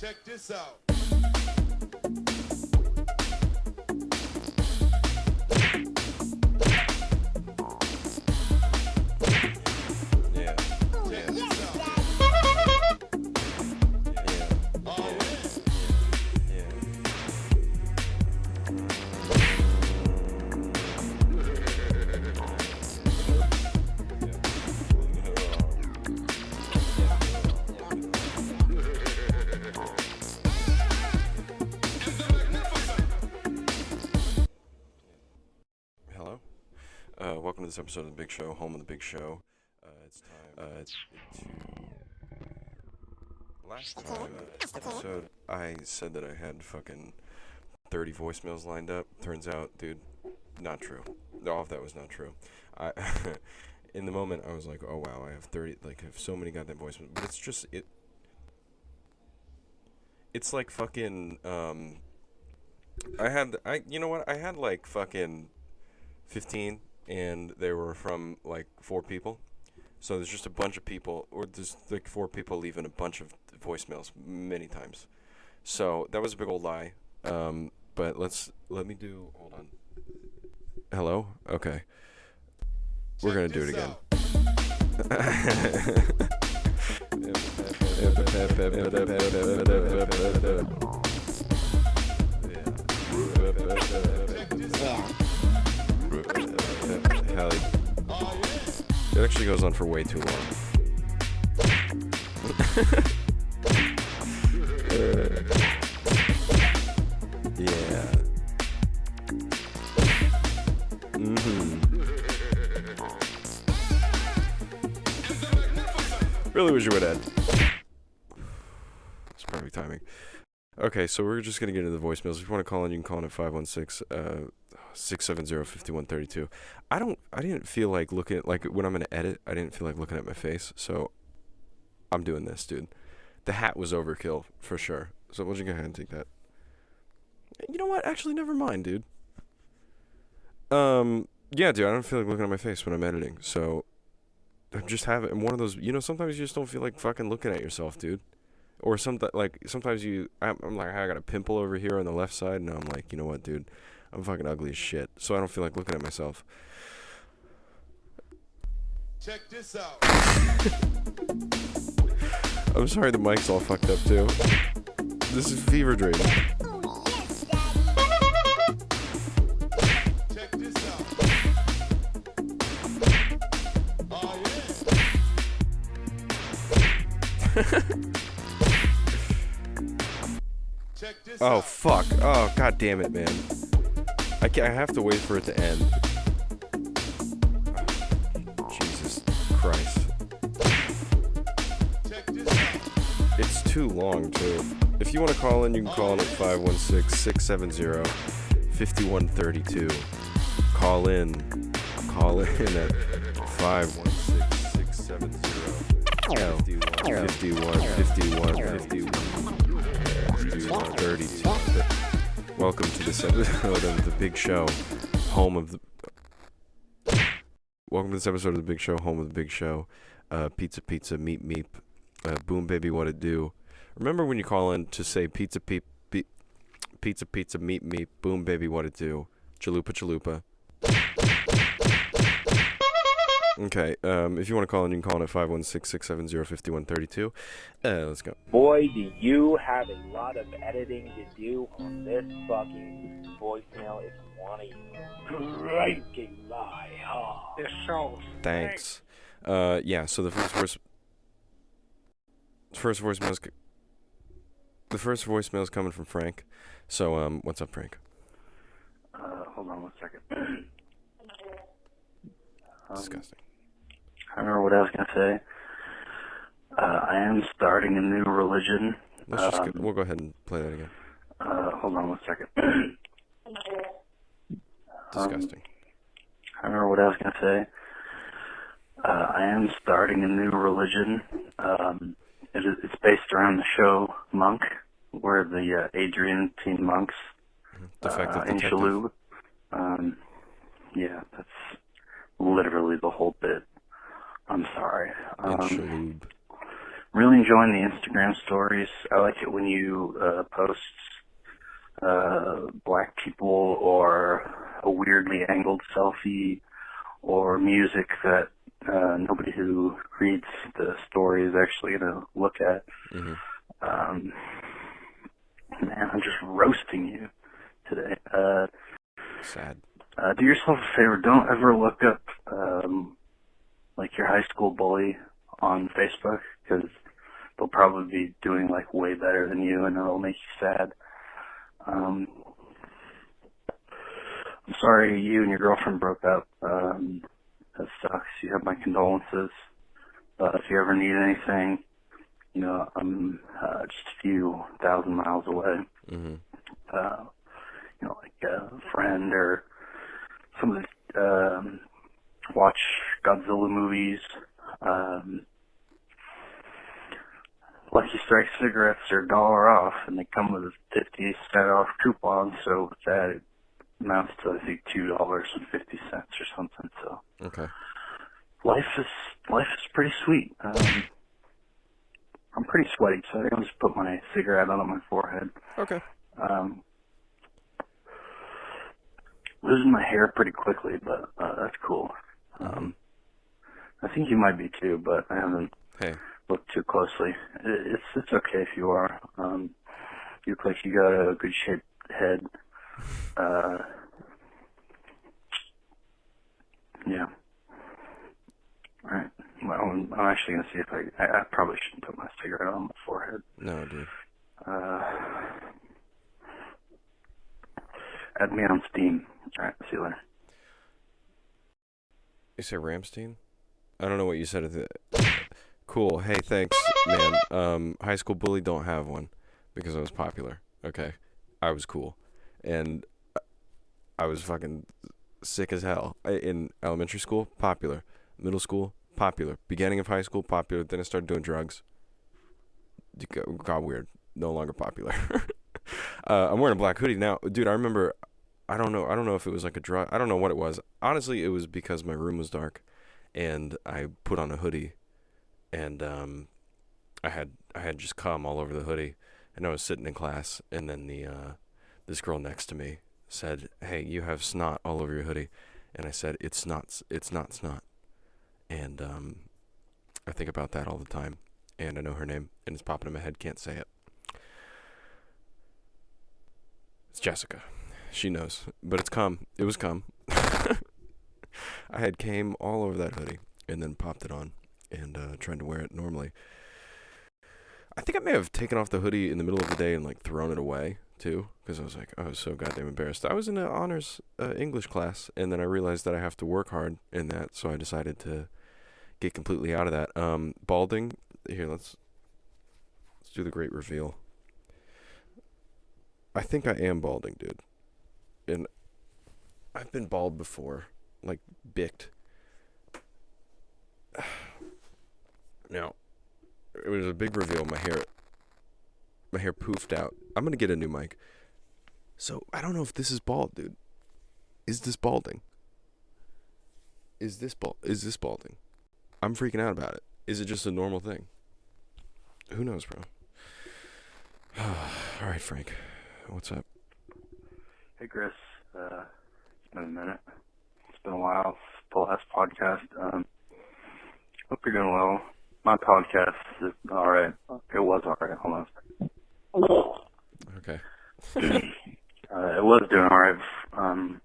Check this out. Episode of the Big Show, home of the Big Show. Uh, it's time. Uh, it's to last time uh, episode, I said that I had fucking thirty voicemails lined up. Turns out, dude, not true. All of that was not true. I, in the moment, I was like, oh wow, I have thirty. Like, I have so many goddamn voicemails. But it's just it. It's like fucking. Um, I had I you know what I had like fucking 15 and they were from like four people. So there's just a bunch of people or there's like four people leaving a bunch of voicemails many times. So that was a big old lie. Um but let's let me do hold on. Hello? Okay. We're to do it again. It actually goes on for way too long. yeah. hmm Really wish you would end. It's perfect timing. Okay, so we're just gonna get into the voicemails. If you want to call in, you can call in at 516 uh 670-5132. I don't I didn't feel like looking at like when I'm gonna edit, I didn't feel like looking at my face, so I'm doing this, dude. The hat was overkill for sure. So we'll just go ahead and take that. You know what? Actually never mind, dude. Um yeah, dude, I don't feel like looking at my face when I'm editing, so I'm just having one of those you know, sometimes you just don't feel like fucking looking at yourself, dude. Or some like sometimes you I'm, I'm like I got a pimple over here on the left side and I'm like, you know what, dude? I'm fucking ugly as shit. So I don't feel like looking at myself. Check this out. I'm sorry the mic's all fucked up too. This is fever dream. Check this. Oh yeah. Check this Oh out. fuck. Oh god damn it, man. I I have to wait for it to end. Jesus Christ. It's too long too. If you want to call in, you can call in at 516-670-5132. Call in. Call in at 516-670-5151 Welcome to this episode of The Big Show, home of the Welcome to this episode of The Big Show, home of The Big Show. Uh, pizza, pizza, meep, meep. Uh, boom, baby, what it do? Remember when you call in to say pizza, peep, pizza, pizza, meep, meep, boom, baby, what it do? Chalupa, chalupa. Okay, um, if you want to call in, you can call in at 516-670-5132. Uh, let's go. Boy, do you have a lot of editing to do on this fucking voicemail if you want to cranky lie. Oh. This show Thanks. Uh, yeah, so the first voice... First voicemail is... The first voicemail is coming from Frank. So, um, what's up, Frank? Uh, hold on one second. Um, Disgusting. I remember what I was going to say. Uh, I am starting a new religion. Let's just Um, go, we'll go ahead and play that again. Uh, hold on one second. Um, Disgusting. I remember what I was going to say. Uh, I am starting a new religion. Um, it is, it's based around the show Monk, where the uh, Adrian teen monks Defective uh, in detective. Shalhoub. Um, yeah, that's literally the whole bit. I'm sorry. In Um, Shalhoub. really enjoying the Instagram stories. I like it when you uh, post uh, black people or a weirdly angled selfie or music that uh, nobody who reads the story is actually going to look at. Mhm. Um, man, I'm just roasting you today. Uh, Sad. uh, do yourself a favor. Don't ever look up um, like your high school bully on Facebook because they'll probably be doing like way better than you, and it'll make you sad. Um, I'm sorry you and your girlfriend broke up. Um, that sucks. You have my condolences. But if you ever need anything, you know I'm uh, just a few thousand miles away hmm uh, you know, like a friend or somebody um, watch Godzilla movies. Um, Lucky Strike cigarettes are a dollar off, and they come with a fifty cent off coupon. So that amounts to I think two dollars and fifty cents or something. So Okay. Life is life is pretty sweet. Um, I'm pretty sweaty, so I think I'll just put my cigarette out on my forehead. Okay. Um, losing my hair pretty quickly, but uh, that's cool. Um, I think you might be too, but I haven't Hey. looked too closely. It's it's okay if you are. Um, you look like you got a good shaped head. Uh, yeah. All right. Well, I'm, I'm actually gonna see if I, I. I probably shouldn't put my cigarette on my forehead. No, dude. Uh, add me on Steam. Alright, see you later. You say Ramstein? I don't know what you said. At the... Cool. Hey, thanks, man. Um, high school bully don't have one because I was popular. Okay, I was cool, and I was fucking sick as hell in elementary school. Popular, middle school, popular. Beginning of high school, popular. Then I started doing drugs. Got- Got weird. No longer popular. uh, I'm wearing a black hoodie now, dude. I remember. I don't know. I don't know if it was like a drug. I don't know what it was. Honestly, it was because my room was dark, and I put on a hoodie, and um, I had I had just cum all over the hoodie, and I was sitting in class, and then the uh, this girl next to me said, "Hey, you have snot all over your hoodie," and I said, "It's not. It's not snot," and um, I think about that all the time, and I know her name, and it's popping in my head. Can't say it. It's Jessica. She knows, but it's cum. It was cum. I had came all over that hoodie and then popped it on and uh, tried to wear it normally. I think I may have taken off the hoodie in the middle of the day and like thrown it away too because I was like, I was so goddamn embarrassed. I was in an honors uh, English class and then I realized that I have to work hard in that, so I decided to get completely out of that. Um, balding. Here, let's let's do the great reveal. I think I am balding, dude. And I've been bald before, like bicked. Now, it was a big reveal. My hair, my hair poofed out. I'm gonna get a new mic. So I don't know if this is bald, dude. Is this balding? Is this bald? Is this balding? I'm freaking out about it. Is it just a normal thing? Who knows, bro? All right, Frank. What's up? Hey, Chris. Uh, it's been a minute. It's been a while since the last podcast. Um, hope you're doing well. My podcast is alright. It was alright. Hold on. Okay. Uh, it was doing alright. Um,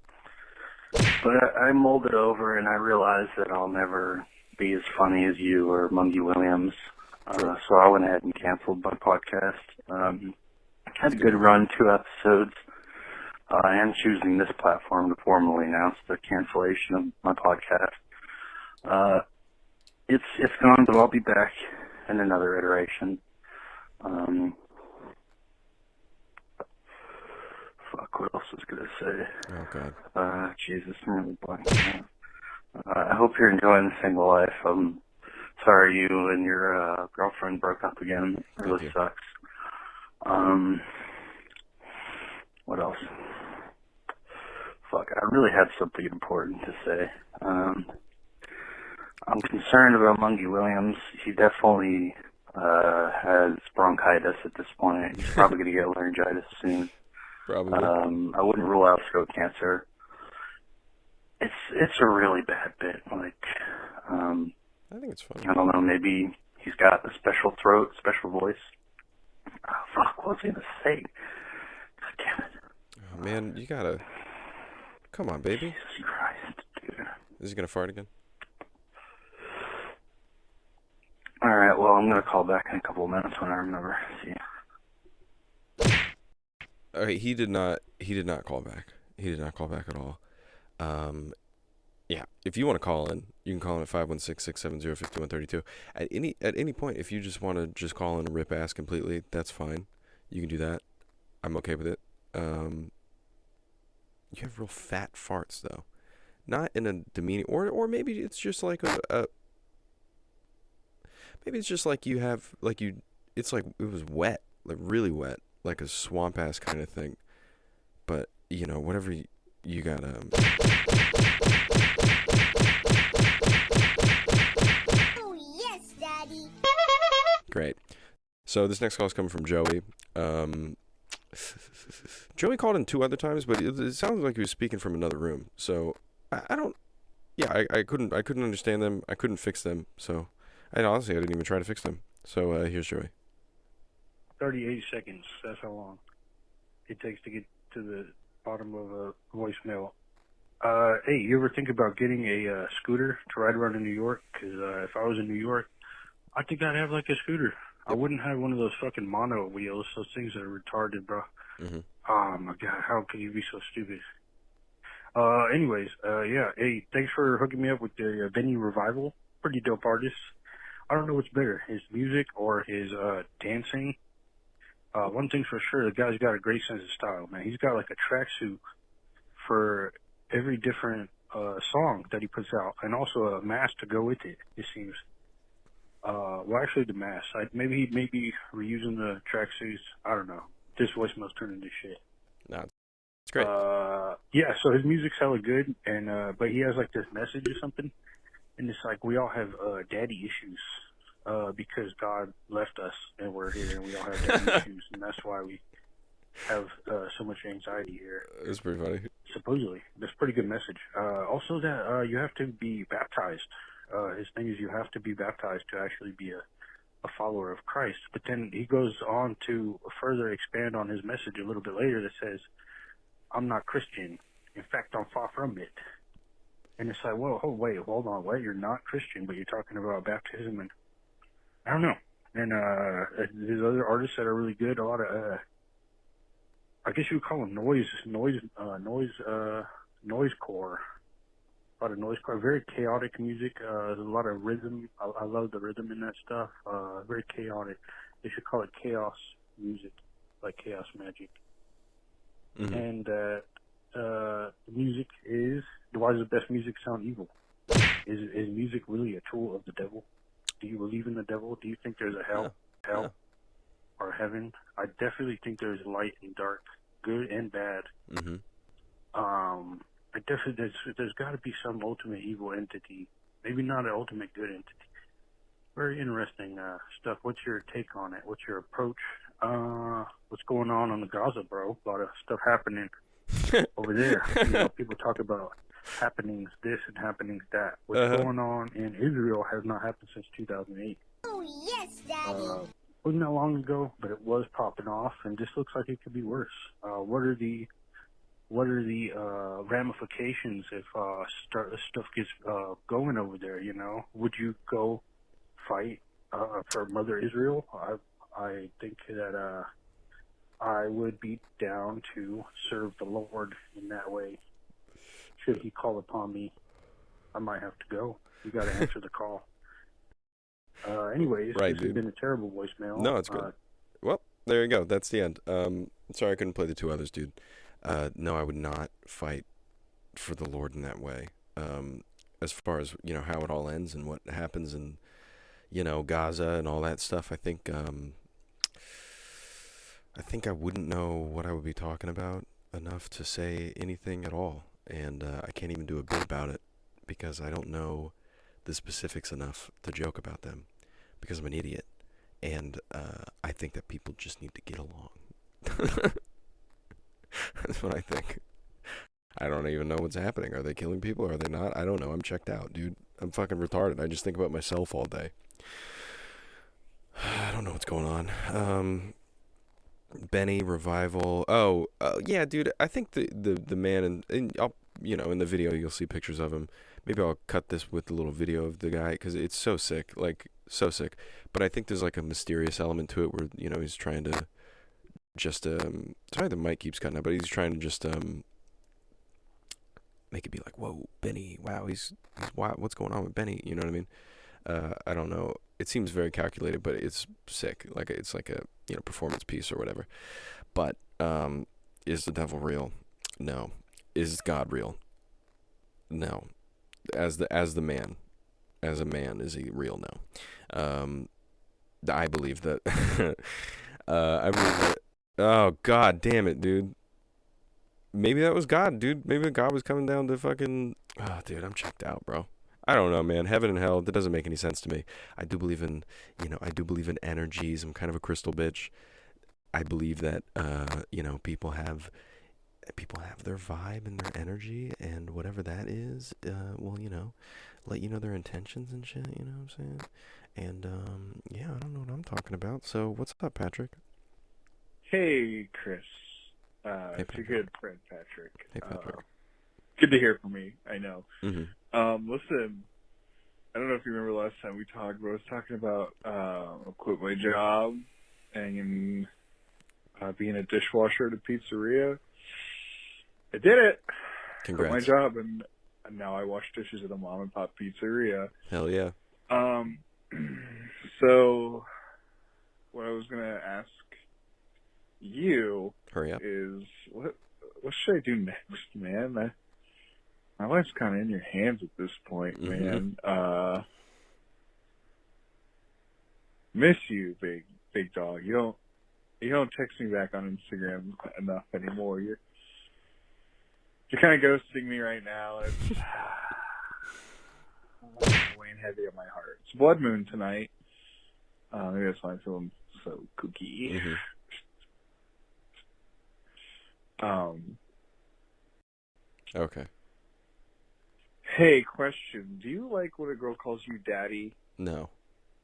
but I, I molded over and I realized that I'll never be as funny as you or Mungie Williams. Uh, so I went ahead and canceled my podcast. Um, had a good run, two episodes. Uh, I am choosing this platform to formally announce the cancellation of my podcast. Uh, it's it's gone, but I'll be back in another iteration. Um, fuck, what else was I gonna say? Oh God. Uh, Jesus, I'm really blanking. out. Uh, I hope you're enjoying the single life. I'm sorry you and your uh, girlfriend broke up again. It Thank really you. sucks. Um, what else? Fuck, I really had something important to say. Um, I'm concerned about Mungie Williams. He definitely uh, has bronchitis at this point. He's probably going to get laryngitis soon. Probably. Um, I wouldn't rule out throat cancer. It's it's a really bad bit. Like, um, I think it's funny. I don't know. Maybe he's got a special throat, special voice. Oh, fuck, what was I gonna say? God damn it! Oh, man, you gotta. Come on, baby. Jesus Christ, dude. Is he gonna fart again? All right. Well, I'm gonna call back in a couple of minutes when I remember. See. ya. Okay, he did not. He did not call back. He did not call back at all. Um, yeah. If you want to call in, you can call in at 516-670-5132. At any at any point, if you just want to just call in and rip ass completely, that's fine. You can do that. I'm okay with it. Um, you have real fat farts though, not in a demeaning, or or maybe it's just like a, a maybe it's just like you have like you. It's like it was wet, like really wet, like a swamp ass kind of thing. But you know, whatever you, you got. Um, Oh, yes, Daddy. Great. So this next call is coming from Joey. Um, Joey called in two other times, but it, it sounds like he was speaking from another room. So I, I don't. Yeah, I, I couldn't I couldn't understand them. I couldn't fix them. So I honestly I didn't even try to fix them. So uh, here's Joey. 38 seconds. That's how long it takes to get to the bottom of a voicemail. Uh, hey, you ever think about getting a uh, scooter to ride around in New York? 'Cause uh, if I was in New York, I think I'd have like a scooter. I wouldn't have one of those fucking mono wheels. Those things are retarded, bro. Mhm. Oh my god, how can you be so stupid? Uh, anyways, uh, yeah. Hey, thanks for hooking me up with the uh, Benny Revival. Pretty dope artist. I don't know what's better, his music or his uh dancing. Uh, one thing's for sure, the guy's got a great sense of style, man. He's got like a tracksuit for every different uh song that he puts out, and also a mask to go with it. It seems. Uh, well, actually, the mask. I, maybe he may be reusing the tracksuits. I don't know. This voicemail's turning into shit. No, it's great. Uh, yeah, so his music's hella good, and uh, but he has like this message or something, and it's like we all have uh, daddy issues, uh, because God left us and we're here, and we all have issues, and that's why we have uh, so much anxiety here. it's pretty funny. Supposedly, that's a pretty good message. Uh, also, that uh, you have to be baptized. Uh, his thing is you have to be baptized to actually be a a follower of Christ. But then he goes on to further expand on his message a little bit later that says, I'm not Christian. In fact, I'm far from it. And it's like, whoa, oh, wait, hold on, what? You're not Christian, but you're talking about baptism and I don't know. And, uh, there's other artists that are really good. A lot of, uh, I guess you would call them noise, noise, uh, noise, uh, noise core. A lot of noise core, very chaotic music. Uh, there's a lot of rhythm. I, I love the rhythm in that stuff. Uh, very chaotic. They should call it chaos music, like chaos magic. Mhm. And uh, uh, music is why does the best music sound evil? Is is music really a tool of the devil? Do you believe in the devil? Do you think there's a hell, hell, Yeah. or heaven? I definitely think there's light and dark, good and bad. hmm Um, I definitely there's there's got to be some ultimate evil entity, maybe not an ultimate good entity. Very interesting uh, stuff. What's your take on it? What's your approach? Uh, what's going on on the Gaza, bro? A lot of stuff happening over there. you know, people talk about happenings this and happenings that. What's Uh-huh. going on in Israel has not happened since 2008. Oh, yes, Daddy. Uh, wasn't that long ago, but it was popping off, and just looks like it could be worse. Uh, what are the what are the uh, ramifications if uh, start, stuff gets uh, going over there? You know, would you go fight uh, for Mother Israel? I I think that uh, I would be down to serve the Lord in that way. Should He call upon me, I might have to go. You got to answer the call. Uh, anyways, Right, this dude. has been a terrible voicemail. No, it's good. Uh, Well, there you go. That's the end. Um, sorry I couldn't play the two others, dude. Uh, no, I would not fight for the Lord in that way. Um, as far as you know, how it all ends and what happens in, you know, Gaza and all that stuff. I think, um, I think I wouldn't know what I would be talking about enough to say anything at all, and uh, I can't even do a bit about it because I don't know the specifics enough to joke about them because I'm an idiot. and uh, I think that people just need to get along. That's what I think. I don't even know what's happening. Are they killing people? Are they not? I don't know. I'm checked out, dude. I'm fucking retarded. I just think about myself all day. I don't know what's going on. Um, Benny revival. Oh, uh, yeah, dude. I think the the the man and and I'll you know in the video you'll see pictures of him. Maybe I'll cut this with the little video of the guy because it's so sick, like so sick. But I think there's like a mysterious element to it where you know he's trying to just um. Sorry, the mic keeps cutting out, but he's trying to just um make it be like, whoa, Benny, wow, he's wow, what's going on with Benny? You know what I mean? Uh, I don't know. It seems very calculated, but it's sick. Like it's like a you know performance piece or whatever. But um, is the devil real? No. Is God real? No. As the as the man, as a man, is he real? No. Um, I believe that. uh, I believe that. Oh God, damn it, dude maybe that was God, dude. Maybe God was coming down to fucking. Oh, dude, I'm checked out, bro. I don't know, man. Heaven and hell, that doesn't make any sense to me. I do believe in, you know, I do believe in energies. I'm kind of a crystal bitch. I believe that, uh, you know, people have, people have their vibe and their energy, and whatever that is, uh, well, you know, let you know their intentions and shit. You know what I'm saying? And um, yeah, I don't know what I'm talking about. So what's up, Patrick? Hey, Chris. Uh, Hey, it's your good friend Patrick. Hey, Patrick. Uh, good to hear from me. I know. Mm-hmm. Um, listen, I don't know if you remember last time we talked, but I was talking about uh, quit my job and uh, being a dishwasher at a pizzeria. I did it. Congrats. Quit my job, and, and now I wash dishes at a mom and pop pizzeria. Hell yeah. Um, so what I was gonna ask you Hurry up. is what what should I do next, man? I, my life's kind of in your hands at this point, Mhm. man. Uh, miss you, big big dog. You don't you don't text me back on Instagram enough anymore. You're you're kind of ghosting me right now. It's weighing heavy on my heart. It's blood moon tonight. Uh, maybe that's why I'm feeling so kooky. hmm Um, Okay. Hey, question: Do you like when a girl calls you daddy? No.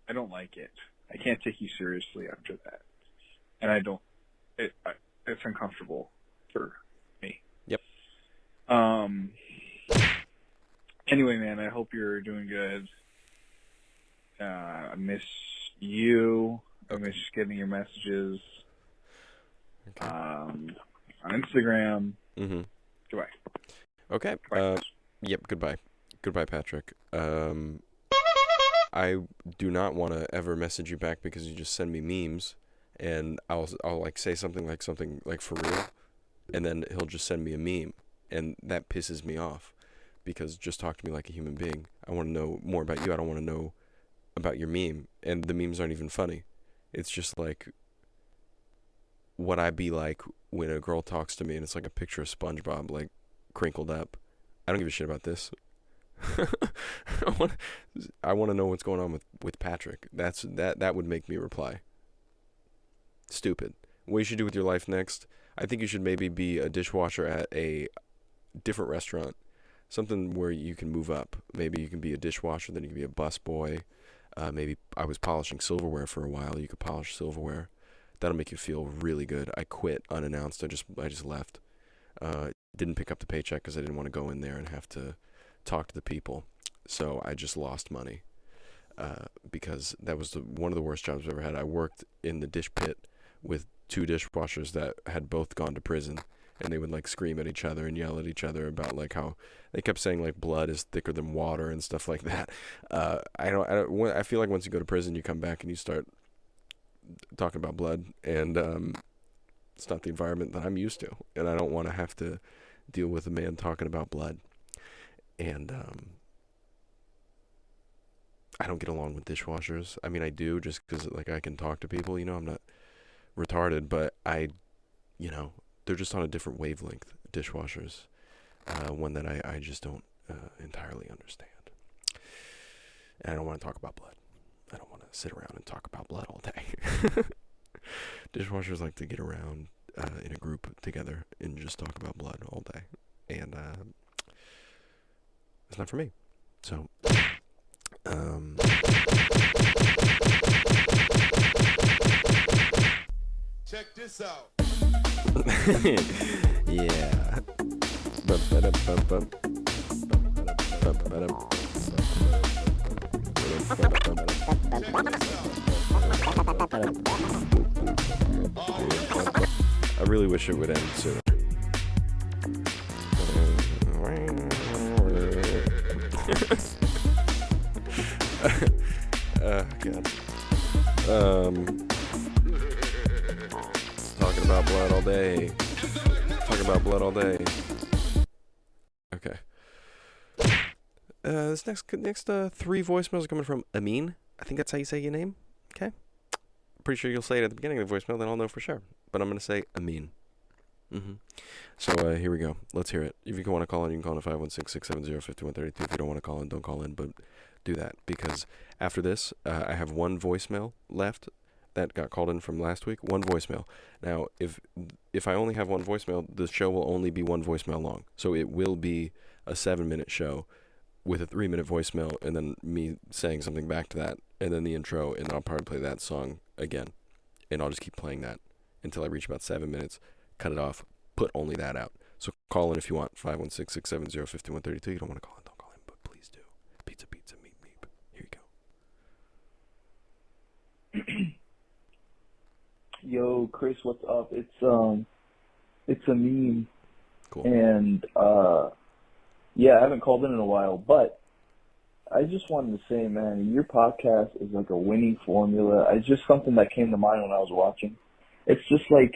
I don't like it. I can't take you seriously after that, and I don't. It I, it's uncomfortable for me. Yep. Um. Anyway, man, I hope you're doing good. Uh, I miss you. I miss getting your messages Okay. um, on Instagram. Mm-hmm. Goodbye. Okay. Bye. Uh, yep. Goodbye. Goodbye, Patrick. Um, I do not want to ever message you back because you just send me memes, and I'll I'll like say something like something like for real, and then he'll just send me a meme, and that pisses me off, because just talk to me like a human being. I want to know more about you. I don't want to know about your meme, and the memes aren't even funny. It's just like what I'd be like when a girl talks to me, and it's like a picture of SpongeBob, like crinkled up. I don't give a shit about this. I want to know what's going on with with Patrick. That's that that would make me reply. Stupid. What you should do with your life next? I think you should maybe be a dishwasher at a different restaurant. Something where you can move up. Maybe you can be a dishwasher, then you can be a busboy. Uh, maybe I was polishing silverware for a while. You could polish silverware. That'll make you feel really good. I quit unannounced. I just I just left. Uh, didn't pick up the paycheck because I didn't want to go in there and have to talk to the people. So I just lost money uh, because that was the, one of the worst jobs I've ever had. I worked in the dish pit with two dishwashers that had both gone to prison, and they would like scream at each other and yell at each other about like how they kept saying like blood is thicker than water and stuff like that. Uh, I don't. I don't. I feel like once you go to prison, you come back and you start talking about blood, and um, it's not the environment that I'm used to, and I don't want to have to deal with a man talking about blood. And um, I don't get along with dishwashers. I mean, I do just because like I can talk to people. You know, I'm not retarded, but I, you know, they're just on a different wavelength. Dishwashers, uh, one that I I just don't uh, entirely understand. And I don't want to talk about blood. I don't want to sit around and talk about blood all day. Dishwashers like to get around uh, in a group together and just talk about blood all day, and uh, it's not for me. So, um, Check this out. yeah. Ba-ba-da-ba-ba. Ba-ba-da-ba-ba-da. I really wish it would end sooner. oh god. Um talking about blood all day. Talking about blood all day. Okay. Uh, this next next uh, three voicemails are coming from Amin. I think that's how you say your name. Pretty sure you'll say it at the beginning of the voicemail, then I'll know for sure. But I'm gonna say Amin. Mm-hmm. So uh, here we go. Let's hear it. If you want to call in, you can call in 516-670-5132. If you don't want to call in, don't call in, but do that because after this, uh, I have one voicemail left that got called in from last week. One voicemail. Now, if if I only have one voicemail, the show will only be one voicemail long. So it will be a seven-minute show with a three-minute voicemail, and then me saying something back to that, and then the intro, and I'll probably play that song again, and I'll just keep playing that until I reach about seven minutes. Cut it off. Put only that out. So call in if you want. 516-670-5132. You don't want to call in, don't call in, but please do. Pizza, pizza, meep, meep. Here you go. Yo, Chris, what's up? It's um, it's Amin, Cool. and uh, yeah, I haven't called in in a while, but I just wanted to say, man, your podcast is like a winning formula. It's just something that came to mind when I was watching. It's just like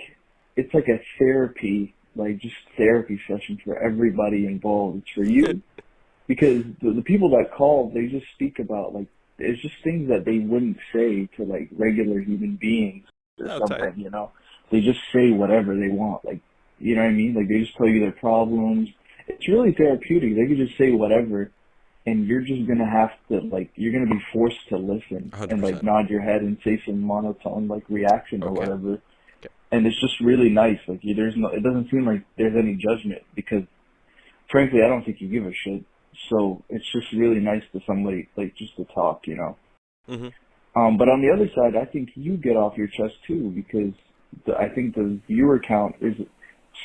it's like a therapy, like just therapy session for everybody involved. It's for you because the, the people that call, they just speak about like it's just things that they wouldn't say to like regular human beings or Oh, something, tight. you know. They just say whatever they want, like you know what I mean? Like they just tell you their problems. It's really therapeutic. They could just say whatever and you're just gonna have to like you're gonna be forced to listen and like nod your head and say some monotone like reaction or Okay. whatever. Okay. And it's just really nice. Like you, there's no, it doesn't seem like there's any judgment because, frankly, I don't think you give a shit. So it's just really nice to somebody like just to talk, you know. Mm-hmm. Um, but on the other side, I think you get off your chest too because the, I think the viewer count is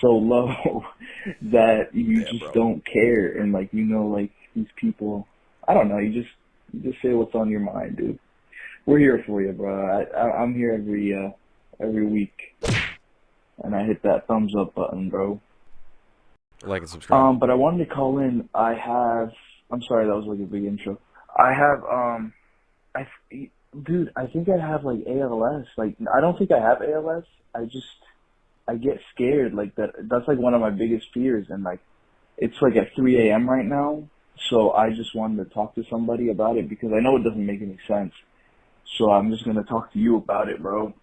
so low that you Yeah, just bro. don't care and like you know like these people. I don't know. You just you just say what's on your mind, dude. We're here for you, bro. I, I I'm here every uh every week, and I hit that thumbs up button, bro. Like and subscribe. Um, but I wanted to call in. I have. I'm sorry, that was like a big intro. I have. Um, I, dude, I think I have like ALS. Like, I don't think I have ALS. I just, I get scared. Like that. That's like one of my biggest fears. And like, it's like at 3 a.m. right now. So I just wanted to talk to somebody about it because I know it doesn't make any sense. So I'm just gonna talk to you about it, bro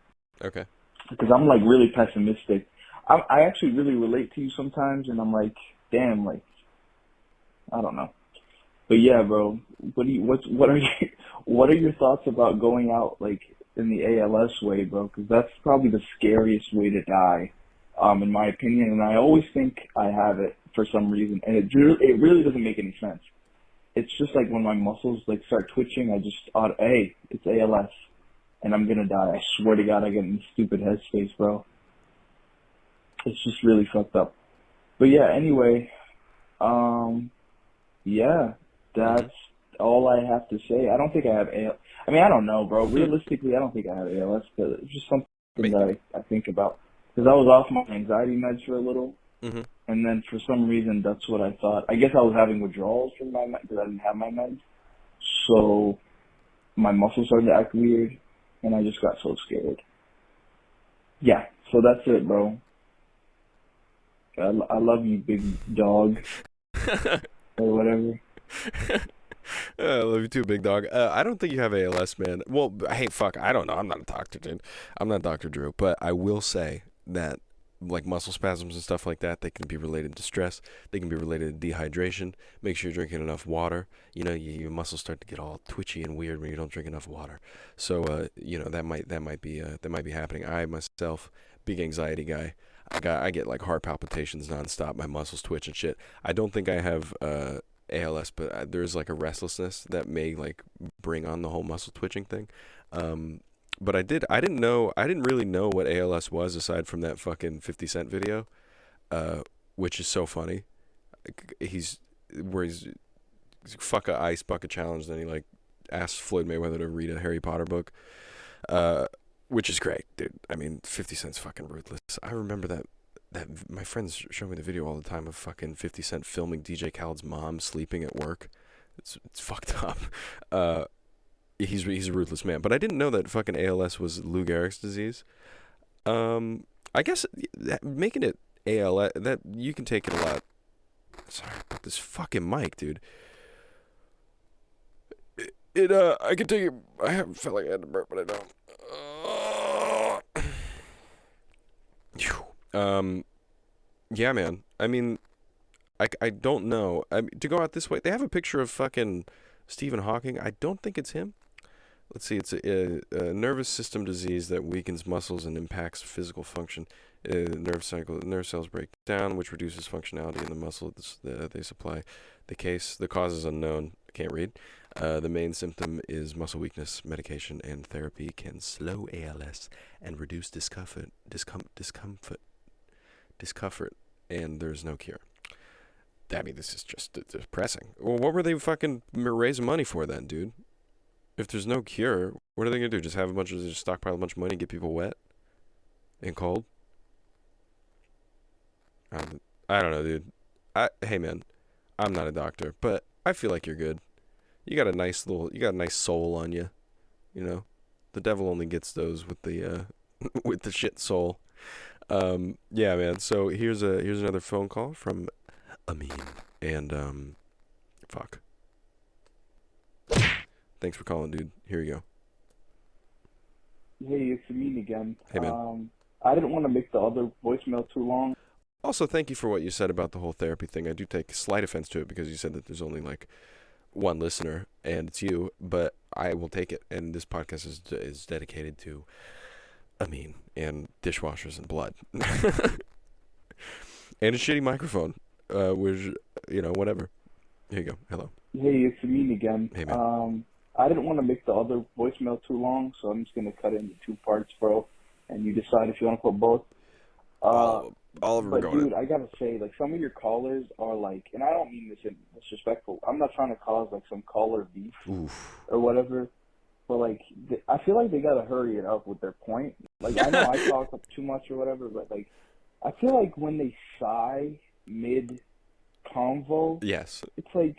okay. because I'm like really pessimistic. I I actually really relate to you sometimes, and I'm like, damn, like, I don't know. But yeah, bro, what do you what's what are you what are your thoughts about going out like in the ALS way, bro? Because that's probably the scariest way to die, um, in my opinion. And I always think I have it for some reason, and it it really doesn't make any sense. It's just like when my muscles like start twitching, I just thought, hey, it's ALS and I'm gonna die. I swear to God, I get in this stupid headspace, bro. It's just really fucked up. But yeah, anyway, um, yeah, that's all I have to say. I don't think I have ALS. I mean, I don't know, bro. Realistically, I don't think I have ALS, but it's just something Me- that I, I think about. Because I was off my anxiety meds for a little, Mhm. and then for some reason, that's what I thought. I guess I was having withdrawals from my meds because I didn't have my meds. So my muscles started to act weird, and I just got so scared. Yeah, so that's it, bro. I, I love you, big dog, or whatever. I love you too, big dog. Uh, I don't think you have ALS, man. Well, hey, fuck, I don't know. I'm not a doctor, dude. I'm not Dr. Drew, but I will say that like muscle spasms and stuff like that. They can be related to stress. They can be related to dehydration. Make sure you're drinking enough water. You know, you, your muscles start to get all twitchy and weird when you don't drink enough water. So, uh, you know, that might that might be uh, that might be happening. I myself, big anxiety guy. I got I get like heart palpitations nonstop. My muscles twitch and shit. I don't think I have uh, ALS, but uh, there's like a restlessness that may like bring on the whole muscle twitching thing. Um, but I did I didn't know I didn't really know what ALS was aside from that fucking 50 Cent video, uh, which is so funny. He's where he's, fuck a ice bucket challenge. Then he like asks Floyd Mayweather to read a Harry Potter book, uh, which is great, dude. I mean, 50 Cent's fucking ruthless. I remember that that my friends show me the video all the time of fucking 50 Cent filming DJ Khaled's mom sleeping at work. It's it's fucked up. Uh, he's he's a ruthless man. But I didn't know that fucking ALS was Lou Gehrig's disease. Um, I guess that, making it ALS that you can take it a lot. Sorry about this fucking mic, dude. It, uh, I can take it. I haven't felt like I had to burp, but I don't. Um, yeah, man. I mean, I, I don't know. I mean, to go out this way, they have a picture of fucking Stephen Hawking. I don't think it's him. Let's see. It's a, a, a nervous system disease that weakens muscles and impacts physical function. Uh, nerve cycle, nerve cells break down, which reduces functionality in the muscle that they supply. The case, the cause is unknown. I can't read. Uh, the main symptom is muscle weakness. Medication and therapy can slow ALS and reduce discomfort, discom- discomfort, discomfort, and there's no cure. I mean, this is just depressing. Well, what were they fucking raising money for then, dude? If there's no cure, what are they gonna do? Just have a bunch of just stockpile a bunch of money, and get people wet and cold? I I don't know, dude. I hey man, I'm not a doctor, but I feel like you're good. You got a nice little, you got a nice soul on you. You know, the devil only gets those with the uh, with the shit soul. Um, yeah, man. So here's a here's another phone call from Amin, and um, fuck. Thanks for calling, dude. Here you go. Hey, it's me again. Hey, man. Um, I didn't want to make the other voicemail too long. Also, thank you for what you said about the whole therapy thing. I do take slight offense to it because you said that there's only like one listener and it's you, but I will take it. And this podcast is is dedicated to Amin and dishwashers and blood and a shitty microphone, uh, which you know whatever. Here you go. Hello. Hey, it's Amin again. Hey, man. Um, I didn't want to make the other voicemail too long, so I'm just gonna cut it into two parts, bro. And you decide if you want to put both. Uh, all, of them are But going. dude, I gotta say, like some of your callers are like, and I don't mean this in disrespectful. I'm not trying to cause like some caller beef Oof. or whatever. But like, th- I feel like they gotta hurry it up with their point. Like I know I talk too much or whatever, but like, I feel like when they sigh mid convo, Yes. it's like,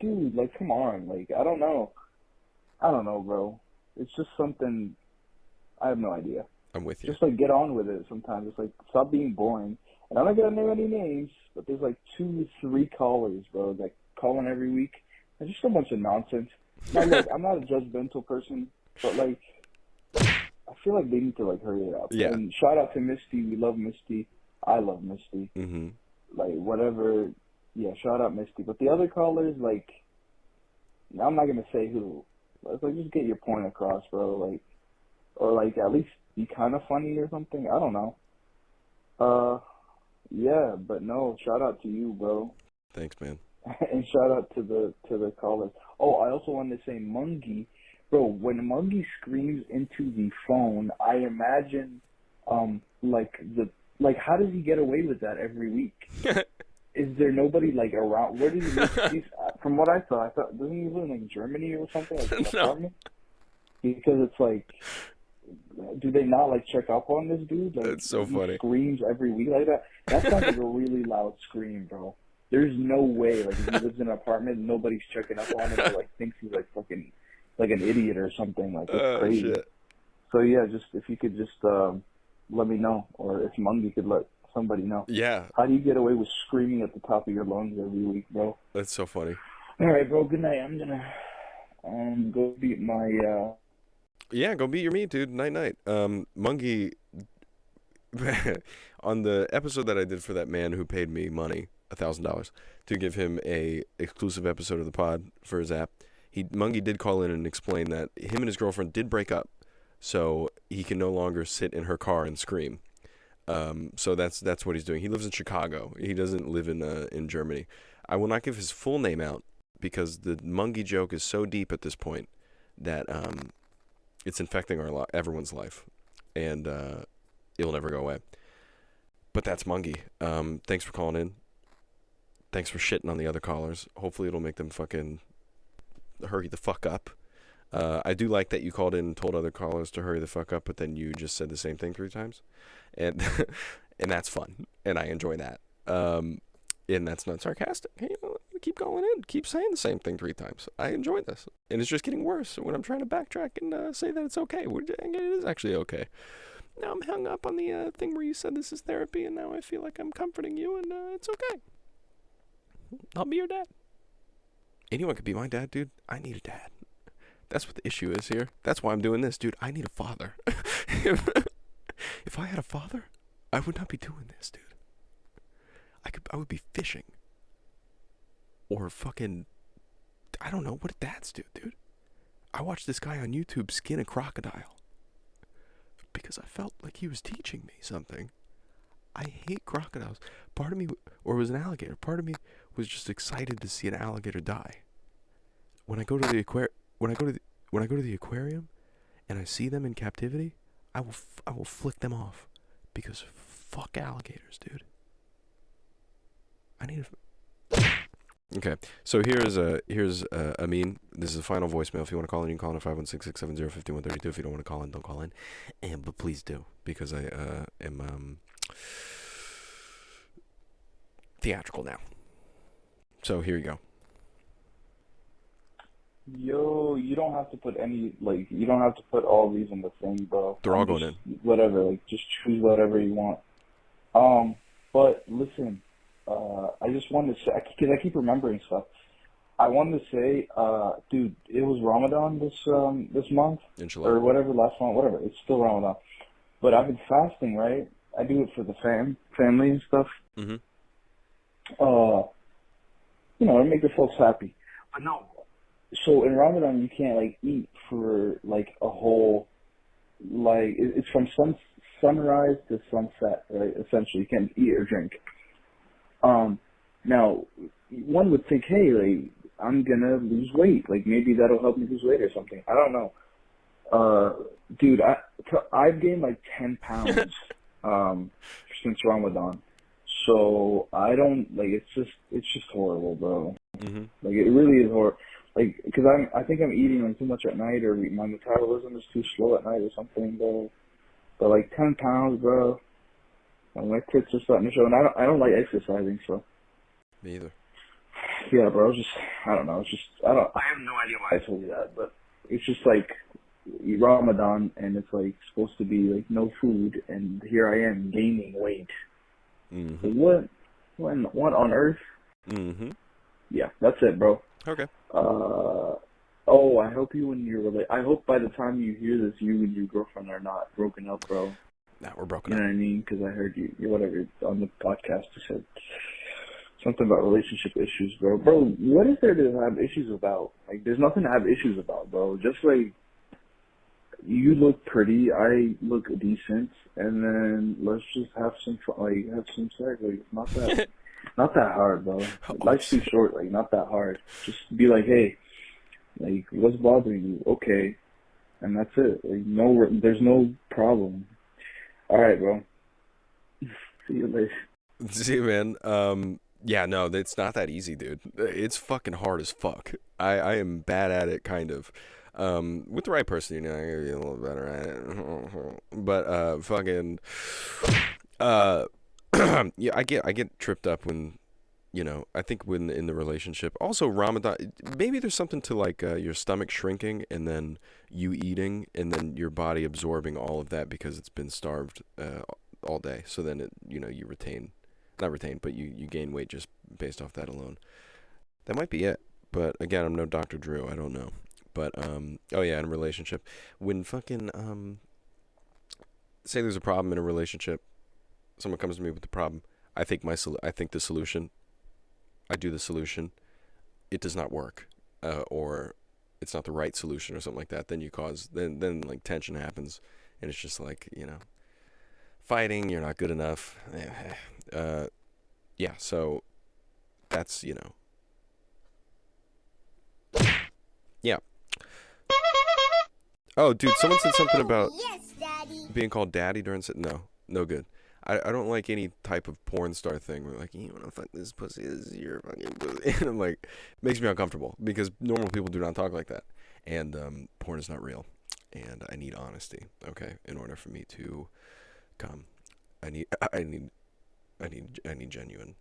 dude, like come on, like I don't know, I don't know, bro. It's just something. I have no idea. I'm with you. Just like get on with it. Sometimes it's like stop being boring. And I'm not gonna name any names, but there's like two, three callers, bro, that call in every week. It's just a bunch of nonsense. Look, I'm not a judgmental person, but like I feel like they need to like hurry it up. Yeah. And shout out to Misty. We love Misty. I love Misty. Mm-hmm. Like whatever. Yeah, shout out Misty. But the other callers, like, I'm not gonna say who. But like, just get your point across, bro. Like, or like at least be kind of funny or something. I don't know. Uh, yeah, but no. Shout out to you, bro. Thanks, man. and shout out to the to the callers. Oh, I also wanted to say Mungie, bro. When Mungie screams into the phone, I imagine, um, like the like, how does he get away with that every week? Is there nobody like around? Where does he live? He's, uh, from what I thought, I thought doesn't he live in like Germany or something? Like, No. apartment? Because it's like, do they not like check up on this dude? Like, That's so he funny. Screams every week like that. That sounds like a really loud scream, bro. There's no way like if he lives in an apartment, and nobody's checking up on him or like thinks he's like fucking like an idiot or something. Like it's Oh, crazy. shit. So yeah, just if you could just um, let me know, or if Mungie could let somebody know. Yeah, How do you get away with screaming at the top of your lungs every week, bro? that's so funny. All right, bro. Good night. I'm gonna um go beat my uh Yeah, go beat your meat, dude. Night night. Um, Mungie, on the episode that I did for that man who paid me money, a thousand dollars, to give him a exclusive episode of the pod for his app. He Mungie did call in and explain that him and his girlfriend did break up, so he can no longer sit in her car and scream. Um, so that's that's what he's doing. He lives in Chicago. He doesn't live in uh, in Germany. I will not give his full name out because the Mungie joke is so deep at this point that um, it's infecting our li- everyone's life, and uh, it'll never go away. But that's Mungie. Um, thanks for calling in. Thanks for shitting on the other callers. Hopefully, it'll make them fucking hurry the fuck up. Uh, I do like that you called in and told other callers to hurry the fuck up, but then you just said the same thing three times, and and that's fun, and I enjoy that. Um, and that's not sarcastic. You know, keep going in, keep saying the same thing three times. I enjoy this, and it's just getting worse when I'm trying to backtrack and uh, say that it's okay. It is actually okay. Now I'm hung up on the uh, thing where you said this is therapy, and now I feel like I'm comforting you, and uh, it's okay. I'll be your dad. Anyone could be my dad, dude. I need a dad. That's what the issue is here. That's why I'm doing this, dude. I need a father. if, I had a father, I would not be doing this, dude. I could I would be fishing. Or fucking I don't know what dads do, dude. I watched this guy on YouTube skin a crocodile because I felt like he was teaching me something. I hate crocodiles. Part of me, or it was an alligator. Part of me was just excited to see an alligator die. When I go to the aquarium, when I go to the, when I go to the aquarium, and I see them in captivity, I will f- I will flick them off, because fuck alligators, dude. I need a. Okay, so here's a here's a, Amin. This is a final voicemail. If you want to call in, you can call in at five one six six seven zero fifty one thirty two. If you don't want to call in, don't call in. And but please do because I uh, am um, theatrical now. So here you go. Yo, you don't have to put any like you don't have to put all these in the thing, bro. They're all going just- Whatever, like just choose whatever you want. Um, but listen, uh, I just wanted to say because I keep remembering stuff. I wanted to say, uh, dude, it was Ramadan this um this month Inshallah. or whatever last month, whatever. It's still Ramadan, but I've been fasting, right? I do it for the fam, family and stuff. Mhm. Uh, you know, to make the folks happy. But no, so in Ramadan you can't like eat for like a whole like it's from sun sunrise to sunset, right? Essentially, you can't eat or drink. Um, now one would think, hey, like I'm gonna lose weight, like maybe that'll help me lose weight or something. I don't know. Uh, dude, I I've gained like ten pounds um since Ramadan. So I don't like it's just it's just horrible, bro. Mm-hmm. Like it really is horrible. Like, cause I'm, I think I'm eating like too much at night, or my metabolism is too slow at night, or something, bro. But like ten pounds, bro. And my tits are starting to show, and I don't, I don't like exercising, so Me either. yeah, bro. It's just, I don't know. It's just, I don't, I have no idea why I told you that, but it's just like Ramadan, and it's like supposed to be like no food, and here I am gaining weight. Mm-hmm. Like, what, what, what on earth? Mm-hmm. Yeah, that's it, bro. Okay. Uh, oh, I hope you and your rela- I hope by the time you hear this, you and your girlfriend are not broken up, bro. Now we're broken You know up. what I mean? Because I heard you, you whatever on the podcast you said something about relationship issues, bro. Bro, what is there to have issues about? Like, there's nothing to have issues about, bro. Just like you look pretty, I look decent, and then let's just have some fun, like have some sex. Like, it's not that, not that hard, bro. Life's too short. Like, not that hard. Just be like, hey, like, what's bothering you? Okay, and that's it. Like, no, there's no problem. All right, bro. See you later. See, you, man. Um, yeah, no, it's not that easy, dude. It's fucking hard as fuck. I, I am bad at it, kind of. Um, with the right person, you know, I can be a little better at it. But uh, fucking, uh, yeah, I get I get tripped up when, you know, I think when in the relationship. Also, Ramadan. Maybe there's something to like uh, your stomach shrinking and then you eating and then your body absorbing all of that because it's been starved uh, all day. So then it, you know, you retain not retain, but you, you gain weight just based off that alone. That might be it. But again, I'm no Dr. Drew. I don't know. But um, oh yeah, in relationship, when fucking um, say there's a problem in a relationship, someone comes to me with the problem, I think my sol- I think the solution. I do the solution. It does not work, uh, or it's not the right solution, or something like that. Then you cause then then like tension happens, and it's just like you know, fighting. You're not good enough. Uh, yeah. So that's you know. Yeah. Oh, dude, someone said something about Yes, being called daddy during no no good I, I don't like any type of porn star thing like you wanna fuck this pussy? This is your fucking pussy. And I'm like makes me uncomfortable because normal people do not talk like that. And um, porn is not real. And I need honesty okay in order for me to come. I need I need I need I need genuine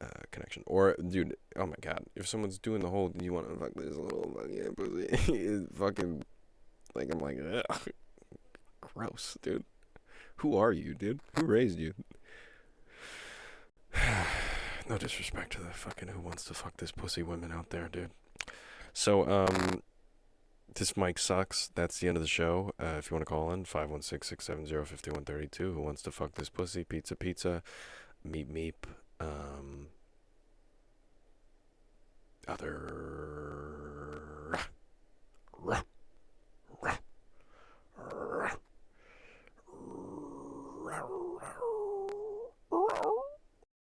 uh, connection. Or dude oh my god if someone's doing the whole you want to fuck this little fucking pussy? Fucking like I'm like ugh gross, dude. Who are you, dude? Who raised you? no disrespect to the fucking who wants to fuck this pussy women out there, dude. So, um, this mic sucks. That's the end of the show. Uh, if you want to call in, 516 670 5132. Who wants to fuck this pussy? Pizza, pizza. Meep, meep. Um, other.